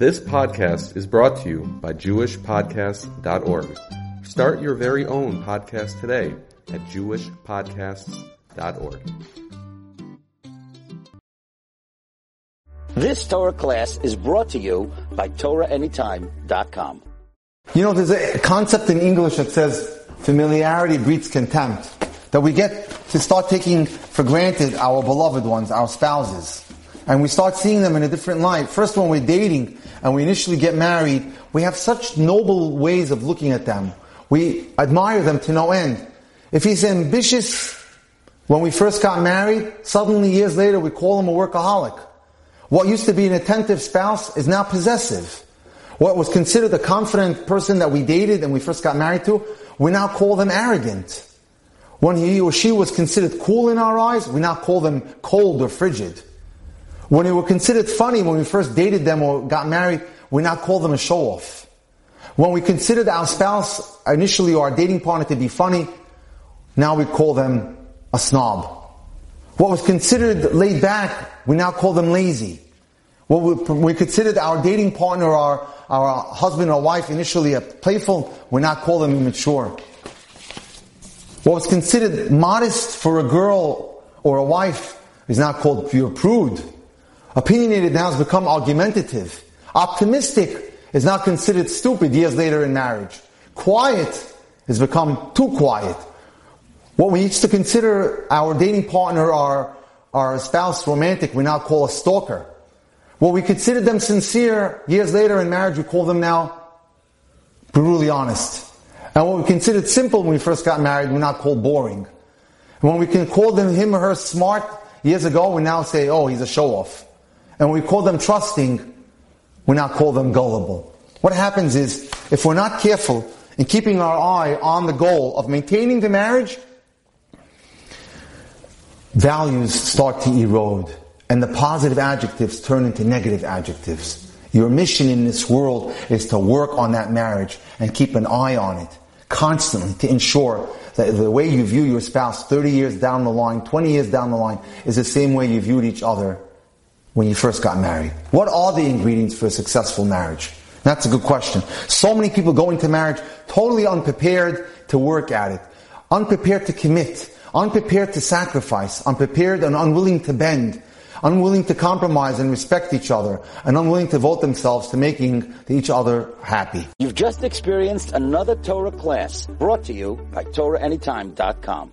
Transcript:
This podcast is brought to you by JewishPodcasts.org. Start your very own podcast today at JewishPodcasts.org. This Torah class is brought to you by TorahAnytime.com. You know, there's a concept in English that says familiarity breeds contempt. That we get to start taking for granted our beloved ones, our spouses. And we start seeing them in a different light. First, when we're dating and we initially get married, we have such noble ways of looking at them. We admire them to no end. If he's ambitious when we first got married, suddenly years later we call him a workaholic. What used to be an attentive spouse is now possessive. What was considered a confident person that we dated and we first got married to, we now call them arrogant. When he or she was considered cool in our eyes, we now call them cold or frigid. When we were considered funny when we first dated them or got married, we now call them a show-off. When we considered our spouse initially or our dating partner to be funny, now we call them a snob. What was considered laid back, we now call them lazy. What we, we considered our dating partner, our, our husband or wife initially a playful, we now call them immature. What was considered modest for a girl or a wife is now called pure prude. Opinionated now has become argumentative. Optimistic is now considered stupid years later in marriage. Quiet has become too quiet. What we used to consider our dating partner, our, our spouse romantic, we now call a stalker. What we considered them sincere years later in marriage, we call them now brutally honest. And what we considered simple when we first got married, we now call boring. And when we can call them him or her smart years ago, we now say, oh, he's a show off. And we call them trusting, we now call them gullible. What happens is, if we're not careful in keeping our eye on the goal of maintaining the marriage, values start to erode and the positive adjectives turn into negative adjectives. Your mission in this world is to work on that marriage and keep an eye on it constantly to ensure that the way you view your spouse 30 years down the line, 20 years down the line is the same way you viewed each other when you first got married. What are the ingredients for a successful marriage? That's a good question. So many people go into marriage totally unprepared to work at it, unprepared to commit, unprepared to sacrifice, unprepared and unwilling to bend, unwilling to compromise and respect each other, and unwilling to vote themselves to making each other happy. You've just experienced another Torah class brought to you by TorahAnytime.com.